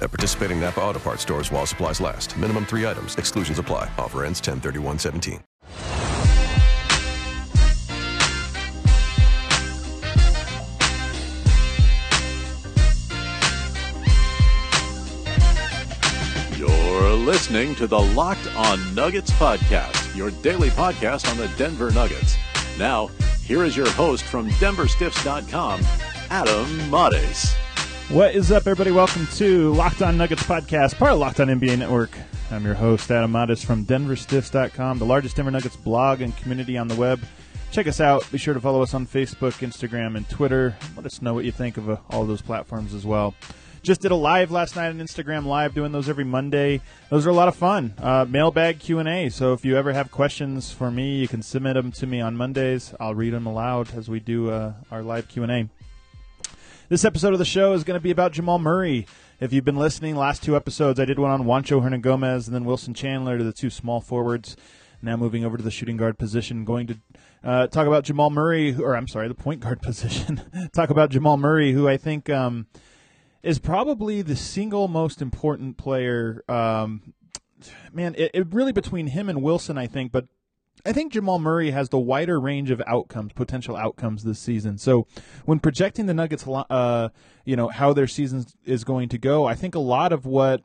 At participating Napa Auto Parts stores while supplies last. Minimum three items. Exclusions apply. Offer ends 10 17 You're listening to the Locked On Nuggets podcast, your daily podcast on the Denver Nuggets. Now, here is your host from DenverStiffs.com, Adam Mares. What is up, everybody? Welcome to Locked On Nuggets podcast, part of Locked On NBA Network. I'm your host, Adam Mares from DenverStiffs.com, the largest Denver Nuggets blog and community on the web. Check us out. Be sure to follow us on Facebook, Instagram, and Twitter. Let us know what you think of uh, all those platforms as well. Just did a live last night on Instagram Live, doing those every Monday. Those are a lot of fun. Uh, mailbag Q and A. So if you ever have questions for me, you can submit them to me on Mondays. I'll read them aloud as we do uh, our live Q and A. This episode of the show is going to be about Jamal Murray. If you've been listening, last two episodes, I did one on Juancho Hernangomez and then Wilson Chandler to the two small forwards. Now moving over to the shooting guard position, going to uh, talk about Jamal Murray, or I'm sorry, the point guard position. talk about Jamal Murray, who I think um, is probably the single most important player. Um, man, it, it really between him and Wilson, I think, but I think Jamal Murray has the wider range of outcomes, potential outcomes this season. So when projecting the Nuggets, uh, you know how their season is going to go, I think a lot of what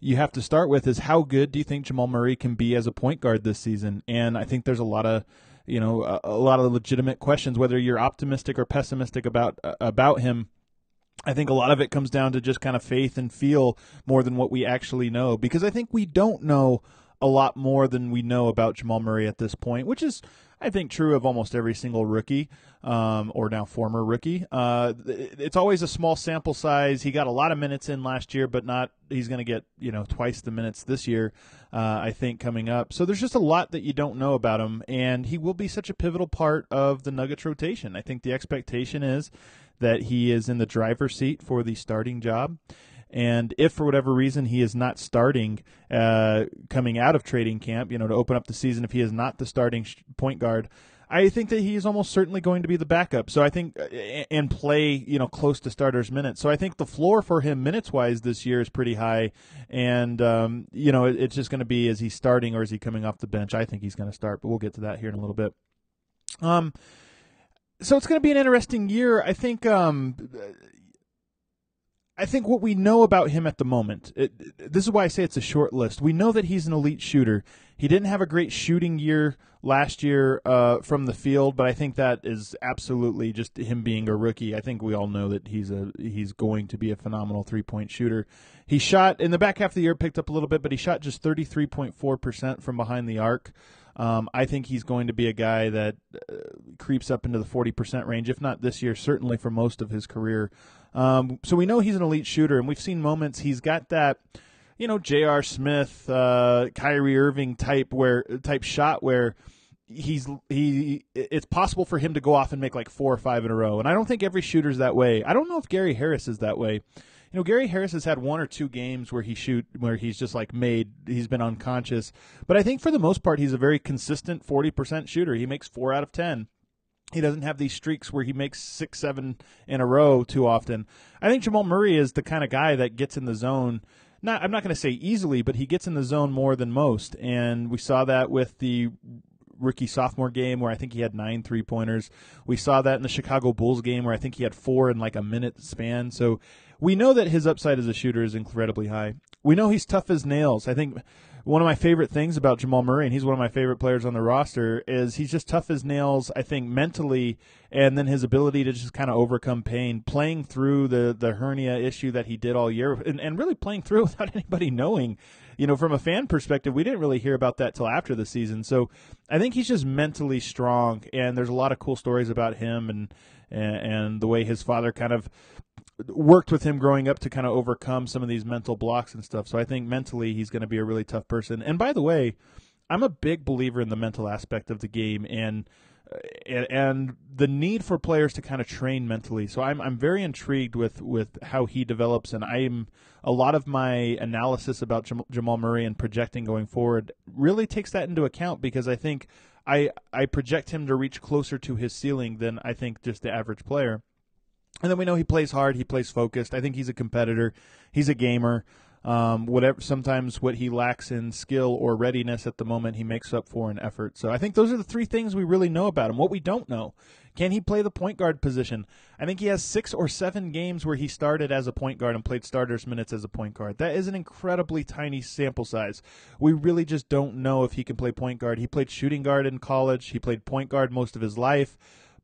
you have to start with is how good do you think Jamal Murray can be as a point guard this season? And I think there's a lot of you know a, a lot of legitimate questions whether you're optimistic or pessimistic about uh, about him I think a lot of it comes down to just kind of faith and feel more than what we actually know because I think we don't know a lot more than we know about Jamal Murray at this point, which is, I think, true of almost every single rookie um, or now former rookie. Uh, it's always a small sample size. He got a lot of minutes in last year, but not. He's going to get you know twice the minutes this year. Uh, I think coming up. So there's just a lot that you don't know about him, and he will be such a pivotal part of the Nuggets rotation. I think the expectation is that he is in the driver's seat for the starting job. And if for whatever reason he is not starting uh, coming out of trading camp, you know, to open up the season, if he is not the starting point guard, I think that he is almost certainly going to be the backup. So I think uh, and play you know close to starters minutes. So I think the floor for him minutes wise this year is pretty high, and um, you know it's just going to be is he starting or is he coming off the bench? I think he's going to start, but we'll get to that here in a little bit. Um, so it's going to be an interesting year. I think um, I think what we know about him at the moment, it, this is why I say it's a short list. We know that he's an elite shooter. He didn't have a great shooting year last year uh, from the field, but I think that is absolutely just him being a rookie. I think we all know that he's a he's going to be a phenomenal three point shooter. He shot in the back half of the year, picked up a little bit, but he shot just thirty three point four percent from behind the arc. Um, I think he's going to be a guy that uh, creeps up into the 40% range, if not this year, certainly for most of his career. Um, so we know he's an elite shooter, and we've seen moments he's got that, you know, J.R. Smith, uh, Kyrie Irving type where type shot where he's he it's possible for him to go off and make like four or five in a row. And I don't think every shooter's that way. I don't know if Gary Harris is that way. You know, Gary Harris has had one or two games where he shoot where he's just like made he's been unconscious. But I think for the most part he's a very consistent 40% shooter. He makes 4 out of 10 he doesn't have these streaks where he makes six, seven in a row too often. I think Jamal Murray is the kind of guy that gets in the zone. Not, I'm not going to say easily, but he gets in the zone more than most, and we saw that with the rookie sophomore game where I think he had nine three pointers. We saw that in the Chicago Bulls game where I think he had four in like a minute span. So we know that his upside as a shooter is incredibly high. We know he's tough as nails. I think one of my favorite things about Jamal Murray, and he's one of my favorite players on the roster, is he's just tough as nails. I think mentally, and then his ability to just kind of overcome pain, playing through the the hernia issue that he did all year, and, and really playing through without anybody knowing. You know, from a fan perspective, we didn't really hear about that till after the season. So I think he's just mentally strong, and there's a lot of cool stories about him and and, and the way his father kind of worked with him growing up to kind of overcome some of these mental blocks and stuff. So I think mentally he's going to be a really tough person. And by the way, I'm a big believer in the mental aspect of the game and uh, and, and the need for players to kind of train mentally. So I'm I'm very intrigued with with how he develops, and I'm a lot of my analysis about Jam- Jamal Murray and projecting going forward really takes that into account because I think I I project him to reach closer to his ceiling than I think just the average player. And then we know he plays hard, he plays focused. I think he's a competitor, he's a gamer. Um, whatever sometimes what he lacks in skill or readiness at the moment he makes up for in effort. So I think those are the three things we really know about him. What we don't know. Can he play the point guard position? I think he has six or seven games where he started as a point guard and played starters minutes as a point guard. That is an incredibly tiny sample size. We really just don't know if he can play point guard. He played shooting guard in college. He played point guard most of his life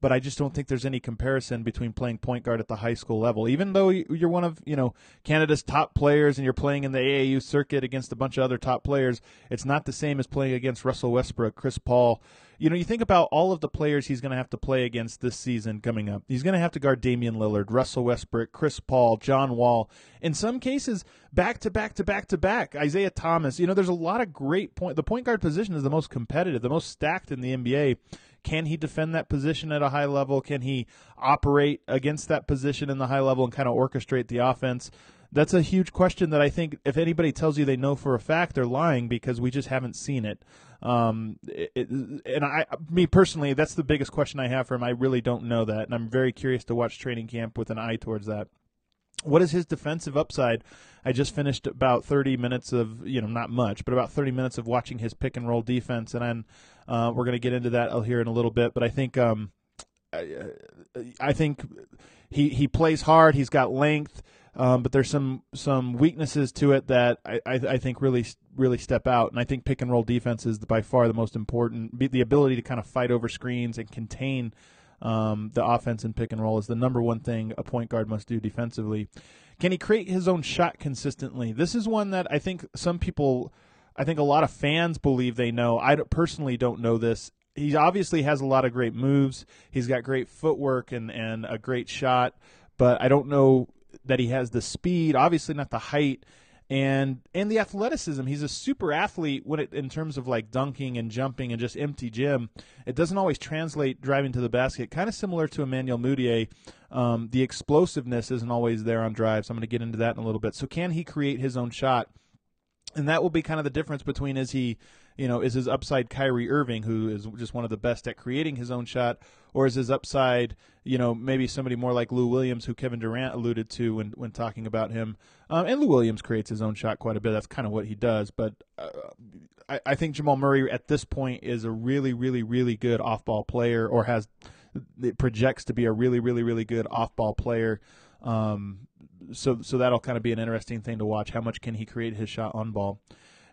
but I just don't think there's any comparison between playing point guard at the high school level. Even though you're one of you know Canada's top players and you're playing in the AAU circuit against a bunch of other top players, it's not the same as playing against Russell Westbrook, Chris Paul. You know, you think about all of the players he's going to have to play against this season coming up. He's going to have to guard Damian Lillard, Russell Westbrook, Chris Paul, John Wall. In some cases, back to back to back to back. Isaiah Thomas. You know, there's a lot of great point. The point guard position is the most competitive, the most stacked in the NBA. Can he defend that position at a high level? Can he operate against that position in the high level and kind of orchestrate the offense? That's a huge question that I think if anybody tells you they know for a fact, they're lying because we just haven't seen it. Um, it, it, and I, me personally, that's the biggest question I have for him. I really don't know that, and I'm very curious to watch training camp with an eye towards that. What is his defensive upside? I just finished about 30 minutes of, you know, not much, but about 30 minutes of watching his pick and roll defense, and then uh, we're going to get into that here in a little bit. But I think, um, I, I think he he plays hard. He's got length. Um, but there's some some weaknesses to it that I, I, I, think really really step out, and I think pick and roll defense is by far the most important. The ability to kind of fight over screens and contain um, the offense and pick and roll is the number one thing a point guard must do defensively. Can he create his own shot consistently? This is one that I think some people, I think a lot of fans believe they know. I personally don't know this. He obviously has a lot of great moves. He's got great footwork and, and a great shot, but I don't know that he has the speed. Obviously, not the height and and the athleticism. He's a super athlete when it in terms of like dunking and jumping and just empty gym. It doesn't always translate driving to the basket. Kind of similar to Emmanuel Mudiay. Um, the explosiveness isn't always there on drives. I'm going to get into that in a little bit. So can he create his own shot? And that will be kind of the difference between is he you know, is his upside Kyrie Irving, who is just one of the best at creating his own shot, or is his upside, you know, maybe somebody more like Lou Williams, who Kevin Durant alluded to when when talking about him. Um, and Lou Williams creates his own shot quite a bit. That's kind of what he does. But uh, I, I think Jamal Murray at this point is a really, really, really good off ball player, or has it projects to be a really, really, really good off ball player. Um, so so that'll kind of be an interesting thing to watch. How much can he create his shot on ball?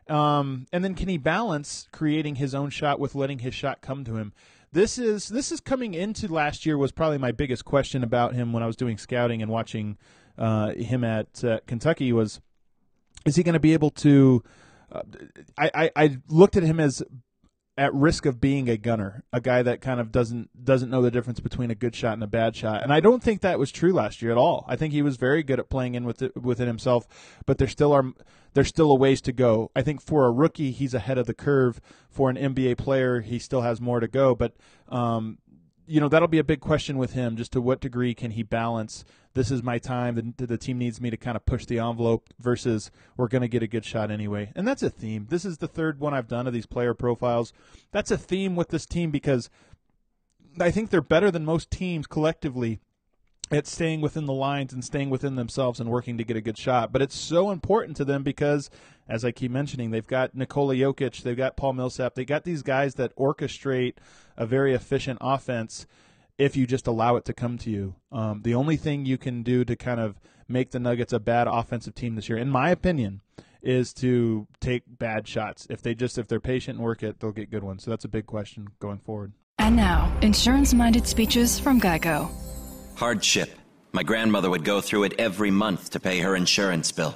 Um, and then can he balance creating his own shot with letting his shot come to him? This is this is coming into last year was probably my biggest question about him when I was doing scouting and watching uh, him at uh, Kentucky was is he going to be able to uh, I, I, I looked at him as at risk of being a gunner, a guy that kind of doesn't doesn't know the difference between a good shot and a bad shot. And I don't think that was true last year at all. I think he was very good at playing in with it, within himself, but there still are there's still a ways to go. I think for a rookie, he's ahead of the curve. For an NBA player, he still has more to go. But um, you know that'll be a big question with him. Just to what degree can he balance this is my time. The, the team needs me to kind of push the envelope versus we're going to get a good shot anyway. And that's a theme. This is the third one I've done of these player profiles. That's a theme with this team because I think they're better than most teams collectively at staying within the lines and staying within themselves and working to get a good shot. But it's so important to them because, as I keep mentioning, they've got Nikola Jokic, they've got Paul Millsap, they got these guys that orchestrate a very efficient offense if you just allow it to come to you. Um, the only thing you can do to kind of make the Nuggets a bad offensive team this year, in my opinion, is to take bad shots. If they just if they're patient and work it, they'll get good ones. So that's a big question going forward. And now, insurance-minded speeches from Geico. Hardship. My grandmother would go through it every month to pay her insurance bill.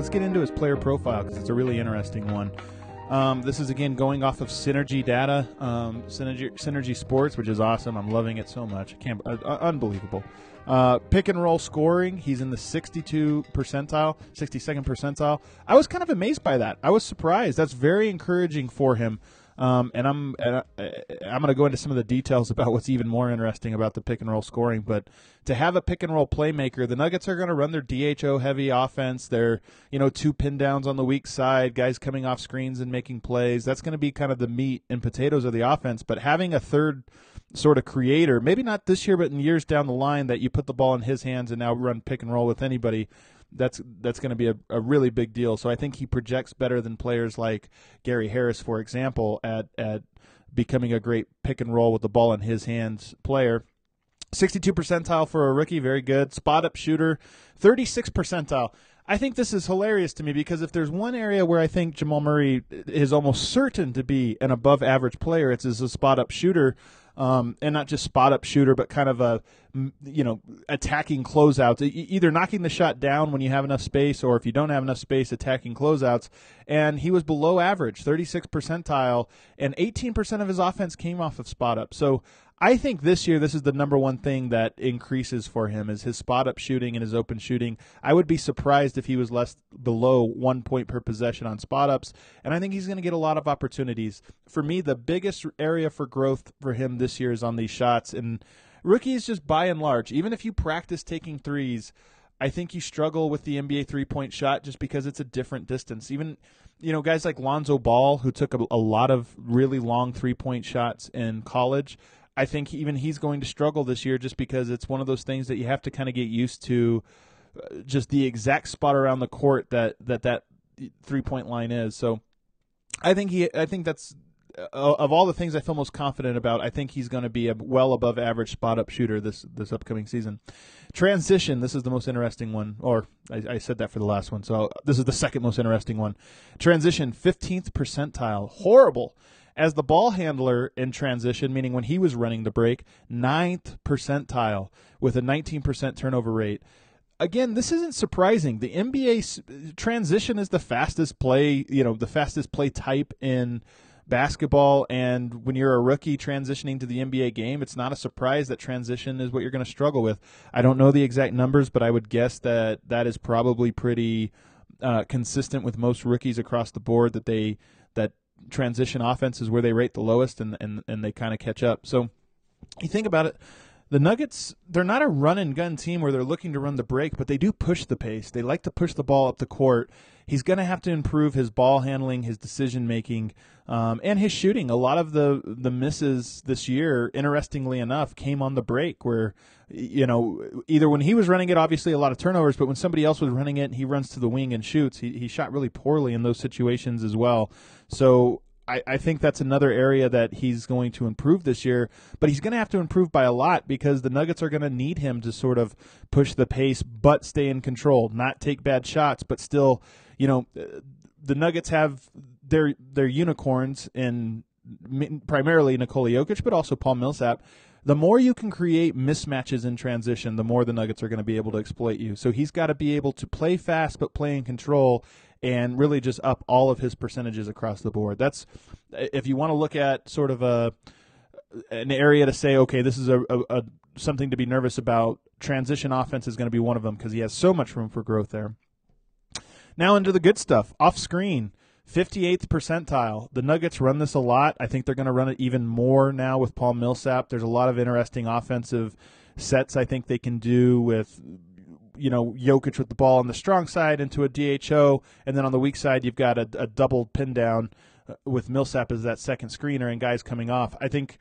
Let's get into his player profile because it's a really interesting one. Um, this is again going off of Synergy data, um, Synergy, Synergy Sports, which is awesome. I'm loving it so much. I can't, uh, uh, unbelievable. Uh, pick and roll scoring, he's in the 62 percentile, 62nd percentile. I was kind of amazed by that. I was surprised. That's very encouraging for him. Um, and I'm and I, I'm going to go into some of the details about what's even more interesting about the pick and roll scoring. But to have a pick and roll playmaker, the Nuggets are going to run their DHO heavy offense. They're you know two pin downs on the weak side, guys coming off screens and making plays. That's going to be kind of the meat and potatoes of the offense. But having a third sort of creator, maybe not this year, but in years down the line, that you put the ball in his hands and now run pick and roll with anybody that's that's going to be a, a really big deal. So I think he projects better than players like Gary Harris, for example, at at becoming a great pick and roll with the ball in his hands player. 62 percentile for a rookie, very good. Spot up shooter, 36 percentile. I think this is hilarious to me because if there's one area where I think Jamal Murray is almost certain to be an above average player, it's as a spot up shooter um, and not just spot up shooter, but kind of a you know attacking closeouts, either knocking the shot down when you have enough space, or if you don't have enough space, attacking closeouts. And he was below average, 36 percentile, and 18 percent of his offense came off of spot up. So I think this year this is the number one thing that increases for him is his spot up shooting and his open shooting. I would be surprised if he was less below one point per possession on spot ups, and I think he's going to get a lot of opportunities. For me, the biggest area for growth for him this year is on these shots, and rookies just by and large, even if you practice taking threes. I think you struggle with the NBA three point shot just because it's a different distance. Even, you know, guys like Lonzo Ball, who took a, a lot of really long three point shots in college, I think even he's going to struggle this year just because it's one of those things that you have to kind of get used to uh, just the exact spot around the court that that that three point line is. So I think he I think that's uh, of all the things I feel most confident about, I think he's going to be a well above average spot up shooter this this upcoming season. Transition, this is the most interesting one, or I, I, said that for the last one, so this is the second most interesting one. Transition, 15th percentile, horrible as the ball handler in transition, meaning when he was running the break, ninth percentile with a 19% turnover rate. Again, this isn't surprising. The NBA transition is the fastest play, you know, the fastest play type in basketball. And when you're a rookie transitioning to the NBA game, it's not a surprise that transition is what you're going to struggle with. I don't know the exact numbers, but I would guess that that is probably pretty uh, consistent with most rookies across the board that they that transition offense is where they rate the lowest, and and, and they kind of catch up. So you think about it. The Nuggets, they're not a run and gun team where they're looking to run the break, but they do push the pace. They like to push the ball up the court. He's going to have to improve his ball handling, his decision making, um, and his shooting. A lot of the the misses this year, interestingly enough, came on the break where you know, either when he was running it, obviously a lot of turnovers, but when somebody else was running it and he runs to the wing and shoots, he, he shot really poorly in those situations as well. So I, I think that's another area that he's going to improve this year, but he's going to have to improve by a lot because the Nuggets are going to need him to sort of push the pace, but stay in control, not take bad shots, but still, you know, uh, the Nuggets have their their unicorns in primarily Nikola Jokic, but also Paul Millsap the more you can create mismatches in transition, the more the Nuggets are going to be able to exploit you. So he's got to be able to play fast but play in control and really just up all of his percentages across the board. That's if you want to look at sort of a an area to say, okay, this is a, a, a something to be nervous about. Transition offense is going to be one of them because he has so much room for growth there. Now into the good stuff. Off screen, 58th percentile. The Nuggets run this a lot. I think they're going to run it even more now with Paul Millsap. There's a lot of interesting offensive sets I think they can do with you know Jokic with the ball on the strong side into a DHO, and then on the weak side you've got a, a double pin down uh, with Millsap as that second screener and guys coming off. I think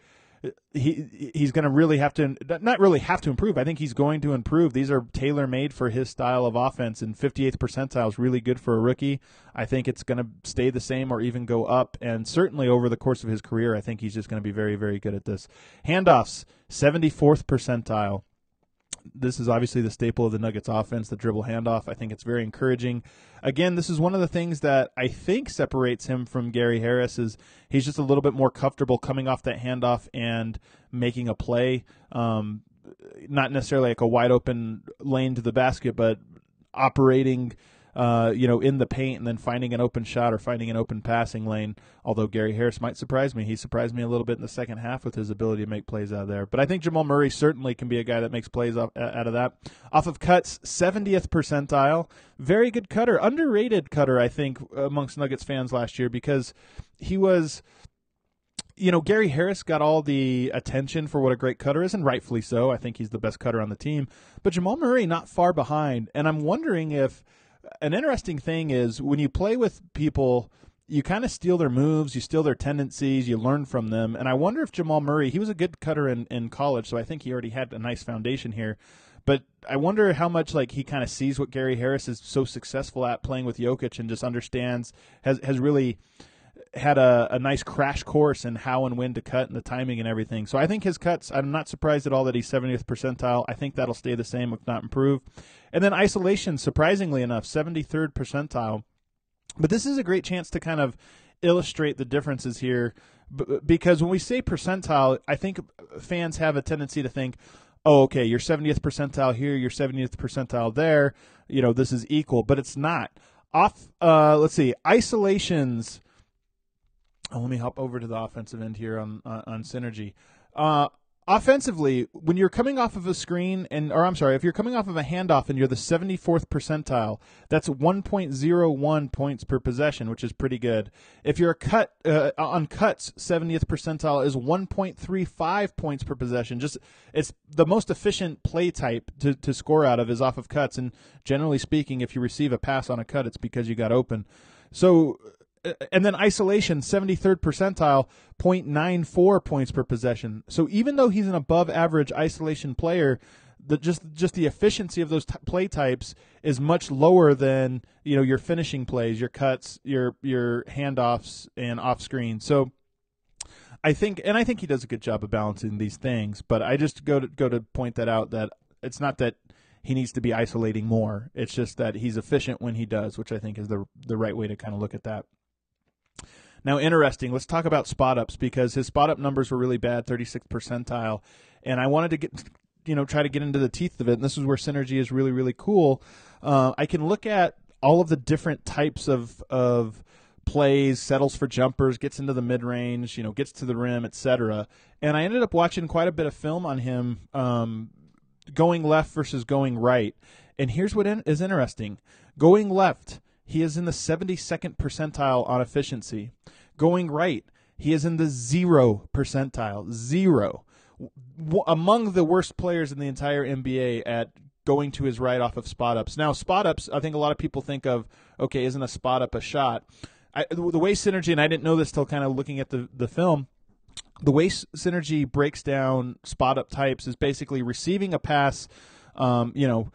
he he's going to really have to not really have to improve. I think he's going to improve. These are tailor made for his style of offense, and 58th percentile is really good for a rookie. I think it's going to stay the same or even go up, and certainly over the course of his career, I think he's just going to be very very good at this. Handoffs, 74th percentile. This is obviously the staple of the Nuggets offense, the dribble handoff. I think it's very encouraging. Again, this is one of the things that I think separates him from Gary Harris is he's just a little bit more comfortable coming off that handoff and making a play. Um, not necessarily like a wide open lane to the basket, but operating uh, you know, in the paint and then finding an open shot or finding an open passing lane. Although Gary Harris might surprise me, he surprised me a little bit in the second half with his ability to make plays out of there. But I think Jamal Murray certainly can be a guy that makes plays off, out of that. Off of cuts, 70th percentile, very good cutter, underrated cutter, I think, amongst Nuggets fans last year because he was you know, Gary Harris got all the attention for what a great cutter is, and rightfully so. I think he's the best cutter on the team. But Jamal Murray not far behind, and I'm wondering if an interesting thing is when you play with people, you kind of steal their moves, you steal their tendencies, you learn from them. And I wonder if Jamal Murray, he was a good cutter in, in college, so I think he already had a nice foundation here. But I wonder how much like he kind of sees what Gary Harris is so successful at playing with Jokic and just understands has has really had a, a nice crash course in how and when to cut and the timing and everything. So I think his cuts, I'm not surprised at all that he's 70th percentile. I think that'll stay the same, if not improve. And then isolation, surprisingly enough, 73rd percentile. But this is a great chance to kind of illustrate the differences here because when we say percentile, I think fans have a tendency to think, oh, okay, you're 70th percentile here, you're 70th percentile there, you know, this is equal, but it's not. Off, uh, let's see, isolations let me hop over to the offensive end here on on, on synergy. Uh, offensively, when you're coming off of a screen and or I'm sorry, if you're coming off of a handoff and you're the 74th percentile, that's 1.01 points per possession, which is pretty good. If you're a cut uh, on cuts, 70th percentile is 1.35 points per possession. Just it's the most efficient play type to to score out of is off of cuts and generally speaking, if you receive a pass on a cut, it's because you got open. So Uh, and then isolation 73rd percentile 0.94 points per possession. So even though he's an above average isolation player the just just the efficiency of those t- play types is much lower than you know your finishing plays your cuts your your handoffs and off screen so I think and I think he does a good job of balancing these things but I just go to go to point that out that it's not that he needs to be isolating more. It's just that he's efficient when he does which I think is the the right way to kind of look at that now, interesting. Let's talk about spot ups because his spot up numbers were really bad, 36th percentile, and I wanted to get you know try to get into the teeth of it. And this is where synergy is really really cool. Uh, I can look at all of the different types of of plays, settles for jumpers, gets into the mid range, you know, gets to the rim, etc. And I ended up watching quite a bit of film on him, um, going left versus going right. And here's what in- is interesting: going left he is in the 72nd percentile on efficiency. Going right, he is in the zero percentile. Zero. W- among the worst players in the entire NBA at going to his right off of spot ups. Now, spot ups, I think a lot of people think of, okay, isn't a spot up a shot? I, the way Synergy, and I didn't know this till kind of looking at the, the film, the way Synergy breaks down spot up types is basically receiving a pass, um, you know,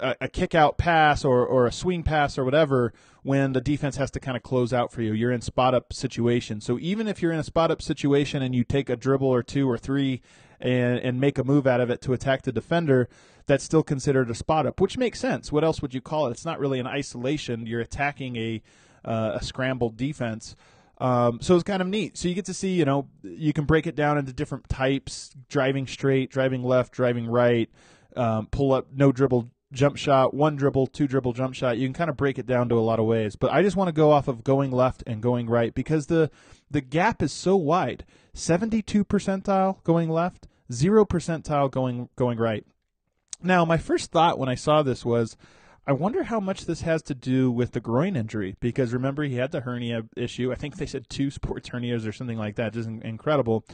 a, a kick out pass or, or a swing pass or whatever when the defense has to kind of close out for you. You're in spot up situation. So even if you're in a spot up situation and you take a dribble or two or three and, and make a move out of it to attack the defender, that's still considered a spot up, which makes sense. What else would you call it? It's not really an isolation. You're attacking a, uh, a scrambled defense. Um, so it's kind of neat. So you get to see, you know, you can break it down into different types: driving straight, driving left, driving right, um, pull up, no dribble jump shot, one dribble, two dribble jump shot. You can kind of break it down to a lot of ways. But I just want to go off of going left and going right because the the gap is so wide. 72 percentile going left, 0 percentile going going right. Now, my first thought when I saw this was I wonder how much this has to do with the groin injury because remember he had the hernia issue. I think they said two sports hernias or something like that. Just incredible.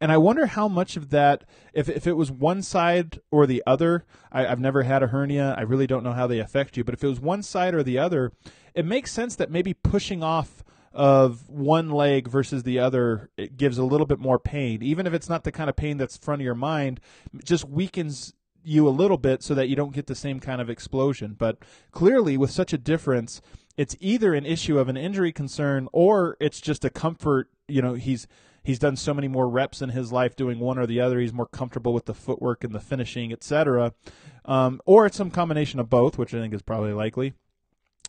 And I wonder how much of that, if, if it was one side or the other, I, have never had a hernia. I really don't know how they affect you. But if it was one side or the other, it makes sense that maybe pushing off of one leg versus the other it gives a little bit more pain. Even if it's not the kind of pain that's front of your mind, just weakens you a little bit so that you don't get the same kind of explosion. But clearly, with such a difference, it's either an issue of an injury concern or it's just a comfort you know he's he's done so many more reps in his life doing one or the other. He's more comfortable with the footwork and the finishing, etc. Um, or it's some combination of both, which I think is probably likely.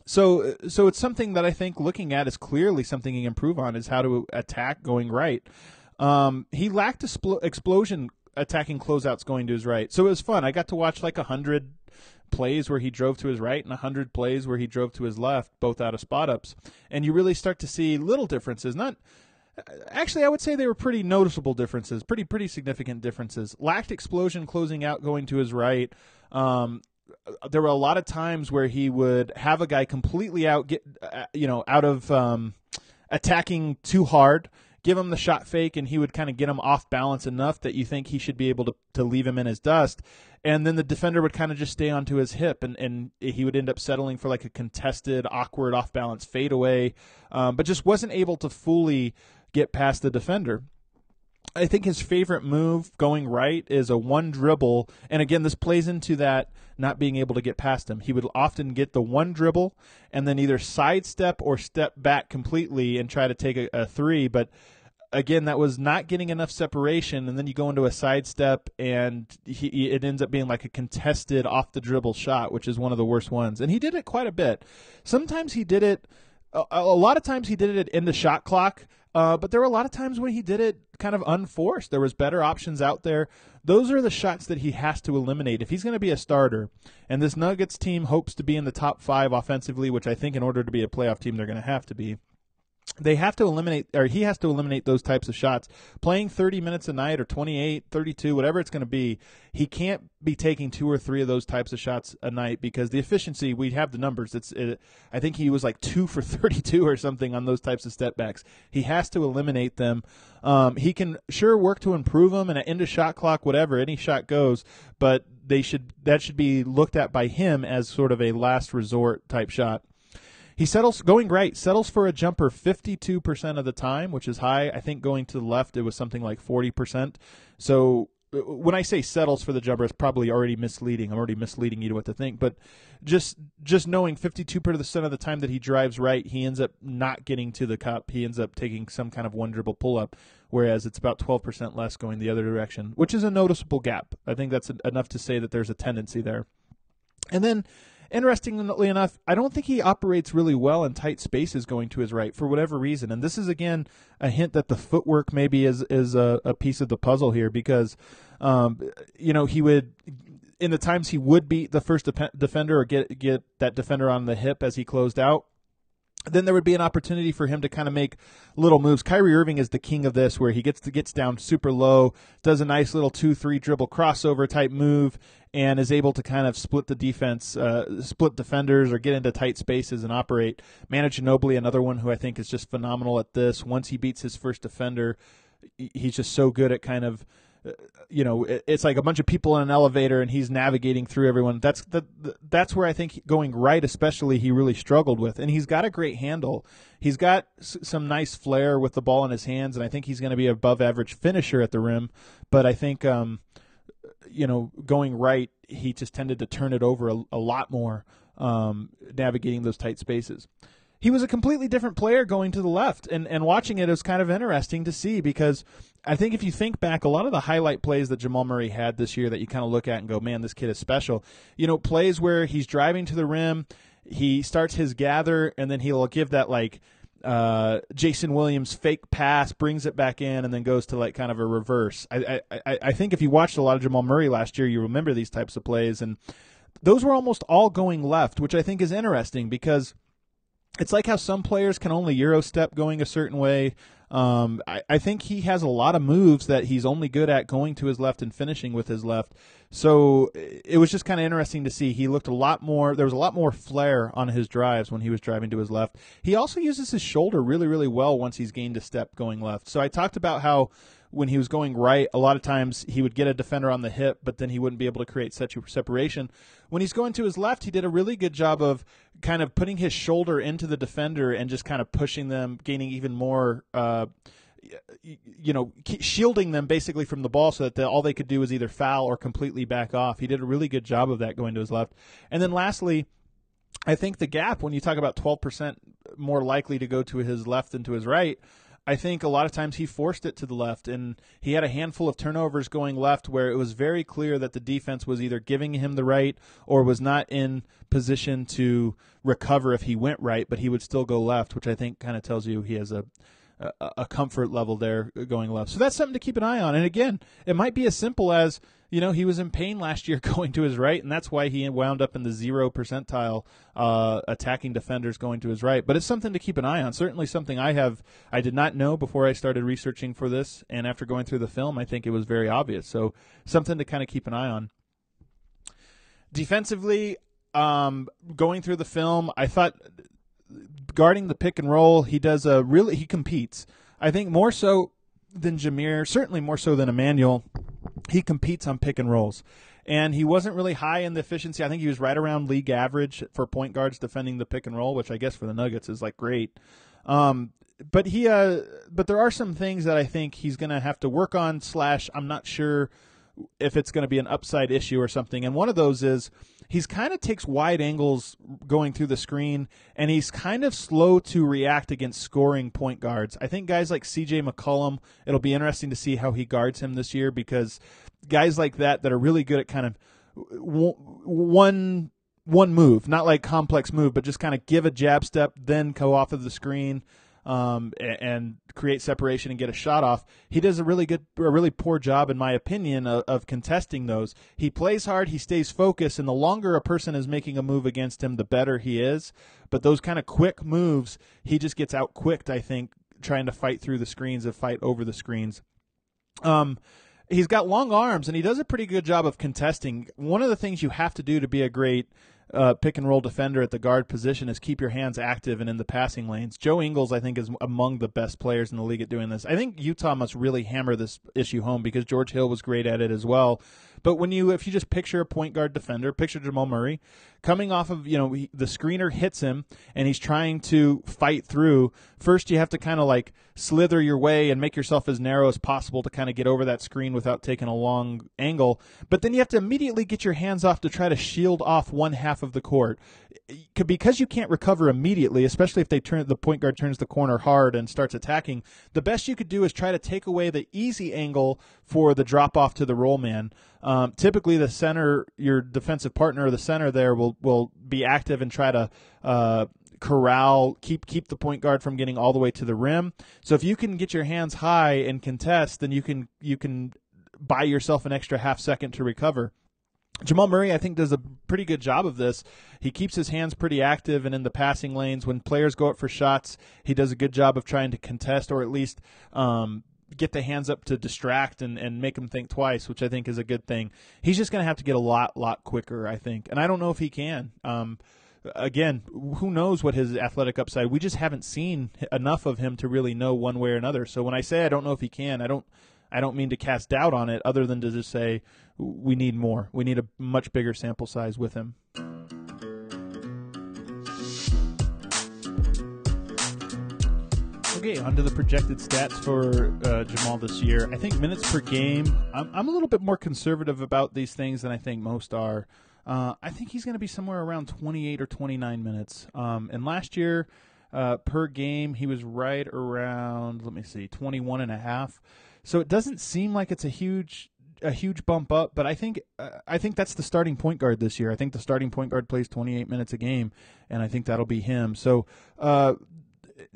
So, so it's something that I think looking at is clearly something he can improve on is how to attack going right. Um, he lacked expl- explosion attacking closeouts going to his right, so it was fun. I got to watch like a hundred plays where he drove to his right and 100 plays where he drove to his left, both out of spot ups. And you really start to see little differences. Not actually, I would say they were pretty noticeable differences, pretty pretty significant differences. Lacked explosion closing out going to his right. Um, there were a lot of times where he would have a guy completely out, get uh, you know, out of um, attacking too hard, give him the shot fake, and he would kind of get him off balance enough that you think he should be able to to leave him in his dust, and then the defender would kind of just stay onto his hip, and and he would end up settling for like a contested, awkward, off balance fadeaway, um, but just wasn't able to fully get past the defender. I think his favorite move going right is a one dribble. And again, this plays into that not being able to get past him. He would often get the one dribble and then either sidestep or step back completely and try to take a, a three. But again, that was not getting enough separation. And then you go into a sidestep and he, it ends up being like a contested off the dribble shot, which is one of the worst ones. And he did it quite a bit. Sometimes he did it. A, a lot of times he did it in the shot clock. Uh, but there were a lot of times when he did it kind of unforced. There was better options out there. Those are the shots that he has to eliminate if he's going to be a starter. And this Nuggets team hopes to be in the top five offensively, which I think in order to be a playoff team they're going to have to be they have to eliminate or he has to eliminate those types of shots. Playing 30 minutes a night or 28 32 whatever it's going to be he can't be taking two or three of those types of shots a night because the efficiency we have the numbers. It's it, i think he was like 2 for 32 or something on those types of step backs he has to eliminate them. Um, he can sure work to improve them and end a shot clock whatever any shot goes but they should that should be looked at by him as sort of a last resort type shot he settles going right, settles for a jumper 52% of the time, which is high. I think going to the left, it was something like 40%. So uh, when I say settles for the jumper, it's probably already misleading. I'm already misleading you to what to think. But just just knowing 52% of the time that he drives right, he ends up not getting to the cup. He ends up taking some kind of one dribble pull up, whereas it's about 12% less going the other direction, which is a noticeable gap. I think that's enough to say that there's a tendency there. And then Interestingly enough, I don't think he operates really well in tight spaces going to his right for whatever reason. And this is again a hint that the footwork maybe is is a, a piece of the puzzle here because, um, you know, he would in the times he would beat the first de- defender or get get that defender on the hip as he closed out then there would be an opportunity for him to kind of make little moves. Kyrie Irving is the king of this, where he gets to, gets down super low, does a nice little two three dribble crossover type move, and is able to kind of split the defense, uh, split defenders, or get into tight spaces and operate. Manu Ginobili, another one who I think is just phenomenal at this. Once he beats his first defender, he's just so good at kind of you know, it's like a bunch of people in an elevator and he's navigating through everyone. That's the, that's where I think going right, especially, he really struggled with. And he's got a great handle. He's got some nice flair with the ball in his hands, and I think he's going to be above average finisher at the rim. But I think, um, you know, going right, he just tended to turn it over a, a lot more, um, navigating those tight spaces he was a completely different player going to the left. And, and watching it was kind of interesting to see because I think if you think back, a lot of the highlight plays that Jamal Murray had this year that you kind of look at and go, man, this kid is special. You know, plays where he's driving to the rim, he starts his gather, and then he'll give that like uh, Jason Williams fake pass, brings it back in, and then goes to like kind of a reverse. I, I, I think if you watched a lot of Jamal Murray last year, you remember these types of plays, and those were almost all going left, which I think is interesting because – it's like how some players can only euro step going a certain way. Um, I, I, think he has a lot of moves that he's only good at going to his left and finishing with his left. So it was just kind of interesting to see. He looked a lot more. There was a lot more flair on his drives when he was driving to his left. He also uses his shoulder really, really well once he's gained a step going left. So I talked about how when he was going right, a lot of times he would get a defender on the hip, but then he wouldn't be able to create such separation. When he's going to his left, he did a really good job of kind of putting his shoulder into the defender and just kind of pushing them, gaining even more. Uh, you know, shielding them basically from the ball so that the, all they could do was either foul or completely back off. He did a really good job of that going to his left. And then lastly, I think the gap when you talk about 12% more likely to go to his left than to his right, I think a lot of times he forced it to the left, and he had a handful of turnovers going left where it was very clear that the defense was either giving him the right or was not in position to recover if he went right, but he would still go left, which I think kind of tells you he has a a, comfort level there going left. So that's something to keep an eye on. And again, it might be as simple as you know he was in pain last year going to his right, and that's why he wound up in the zero percentile uh, attacking defenders going to his right. But it's something to keep an eye on. Certainly something I have I did not know before I started researching for this, and after going through the film, I think it was very obvious. So something to kind of keep an eye on. Defensively, um, going through the film, I thought guarding the pick and roll, he does a really he competes. I think more so than Jameer, certainly more so than Emmanuel. He competes on pick and rolls. And he wasn't really high in the efficiency. I think he was right around league average for point guards defending the pick and roll, which I guess for the Nuggets is like great. Um, but he, uh, but there are some things that I think he's going to have to work on. Slash, I'm not sure if it's going to be an upside issue or something. And one of those is he's kind of takes wide angles going through the screen, and he's kind of slow to react against scoring point guards. I think guys like C.J. McCollum, it'll be interesting to see how he guards him this year because guys like that that are really good at kind of one one move, not like complex move, but just kind of give a jab step, then go off of the screen um, and, create separation and get a shot off. He does a really good, a really poor job, in my opinion, of, of, contesting those. He plays hard, he stays focused, and the longer a person is making a move against him, the better he is. But those kind of quick moves, he just gets out quicked. I think trying to fight through the screens and fight over the screens. Um, he's got long arms and he does a pretty good job of contesting. One of the things you have to do to be a great uh, pick and roll defender at the guard position is keep your hands active and in the passing lanes. Joe Ingles, I think, is among the best players in the league at doing this. I think Utah must really hammer this issue home because George Hill was great at it as well. But when you, if you just picture a point guard defender, picture Jamal Murray coming off of, you know, he, the screener hits him and he's trying to fight through. First, you have to kind of like slither your way and make yourself as narrow as possible to kind of get over that screen without taking a long angle. But then you have to immediately get your hands off to try to shield off one half of the court because you can't recover immediately, especially if they turn the point guard turns the corner hard and starts attacking. The best you could do is try to take away the easy angle for the drop off to the roll man. Um, typically, the center, your defensive partner, or the center there will will be active and try to. Uh, corral keep keep the point guard from getting all the way to the rim so if you can get your hands high and contest then you can you can buy yourself an extra half second to recover Jamal Murray, I think, does a pretty good job of this. He keeps his hands pretty active and in the passing lanes. When players go up for shots, he does a good job of trying to contest or at least um, get the hands up to distract and, and make them think twice, which I think is a good thing. He's just going to have to get a lot, lot quicker, I think. And I don't know if he can. Um, again, who knows what his athletic upside? We just haven't seen enough of him to really know one way or another. So when I say I don't know if he can, I don't I don't mean to cast doubt on it, other than to just say we need more. We need a much bigger sample size with him. Okay, on to the projected stats for uh, Jamal this year. I think minutes per game, I'm, I'm, a little bit more conservative about these things than I think most are. Uh, I think he's going to be somewhere around 28 or 29 minutes. Um, and last year, uh, per game, he was right around, let me see, 21 and a half. So it doesn't seem like it's a huge a huge bump up, but I think uh, I think that's the starting point guard this year. I think the starting point guard plays 28 minutes a game, and I think that'll be him. So uh,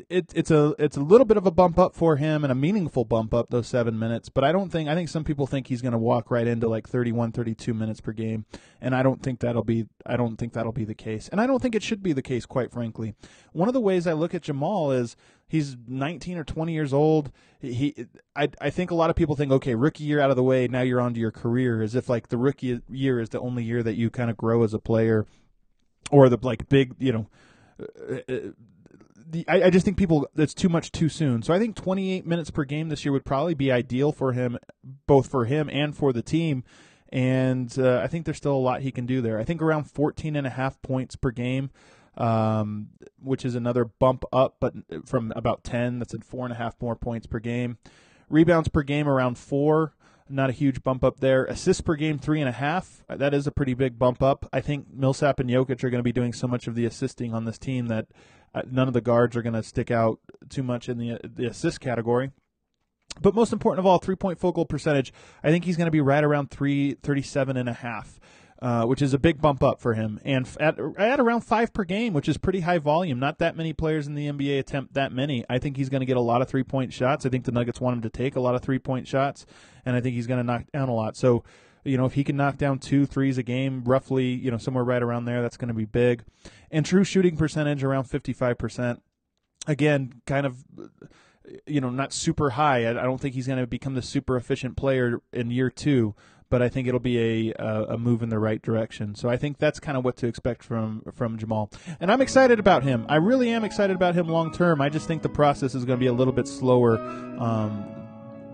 it, it's a it's a little bit of a bump up for him and a meaningful bump up those seven minutes. But I don't think I think some people think he's going to walk right into like 31, 32 minutes per game, and I don't think that'll be I don't think that'll be the case, and I don't think it should be the case. Quite frankly, one of the ways I look at Jamal is he's 19 or 20 years old. He I I think a lot of people think okay rookie year out of the way now you're on to your career as if like the rookie year is the only year that you kind of grow as a player, or the like big you know. Uh, uh I, I, just think people that's too much too soon. So I think 28 minutes per game this year would probably be ideal for him, both for him and for the team. And uh, I think there's still a lot he can do there. I think around 14 and a half points per game, um, which is another bump up, but from about 10, that's at four and a half more points per game. Rebounds per game around four not a huge bump up there. Assists per game, three and a half. That is a pretty big bump up. I think Millsap and Jokic are going to be doing so much of the assisting on this team that Uh, none of the guards are going to stick out too much in the the assist category. But most important of all, three point goal percentage. I think he's going to be right around three thirty seven and a half. Uh, which is a big bump up for him, and at, at around five per game, which is pretty high volume. Not that many players in the NBA attempt that many. I think he's going to get a lot of three point shots. I think the Nuggets want him to take a lot of three point shots, and I think he's going to knock down a lot. So, you know, if he can knock down two threes a game, roughly, you know, somewhere right around there, that's going to be big. And true shooting percentage around fifty five percent. Again, kind of you know, not super high. I, don't think he's going to become the super efficient player in year two, but I think it'll be a, a move in the right direction. So I think that's kind of what to expect from from Jamal. And I'm excited about him. I really am excited about him long term. I just think the process is going to be a little bit slower. Um,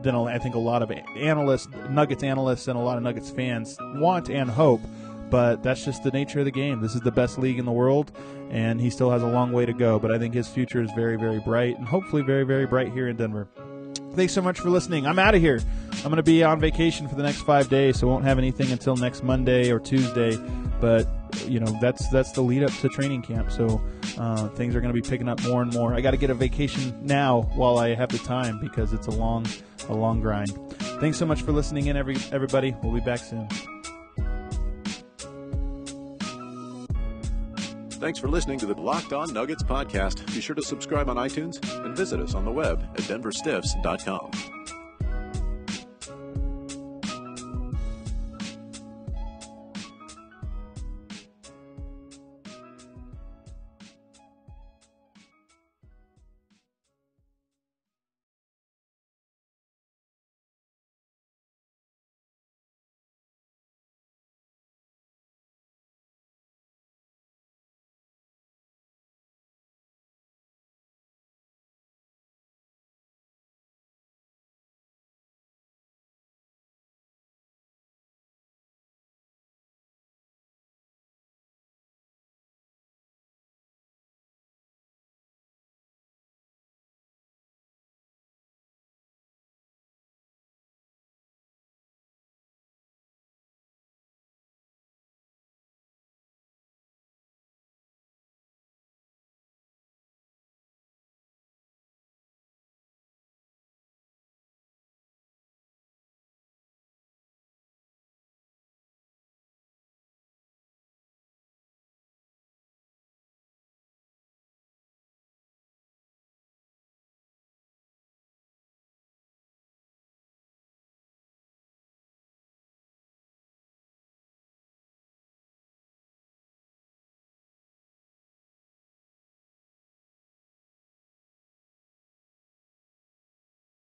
than I think a lot of analysts, Nuggets analysts, and a lot of Nuggets fans want and hope but that's just the nature of the game. This is the best league in the world, and he still has a long way to go. But I think his future is very, very bright, and hopefully very, very bright here in Denver. Thanks so much for listening. I'm out of here. I'm going to be on vacation for the next five days, so won't have anything until next Monday or Tuesday. But you know that's that's the lead up to training camp, so uh, things are going to be picking up more and more. I got to get a vacation now while I have the time because it's a long a long grind. Thanks so much for listening in, every everybody. We'll be back soon. Thanks for listening to the Locked On Nuggets podcast. Be sure to subscribe on iTunes and visit us on the web at denverstiffs.com.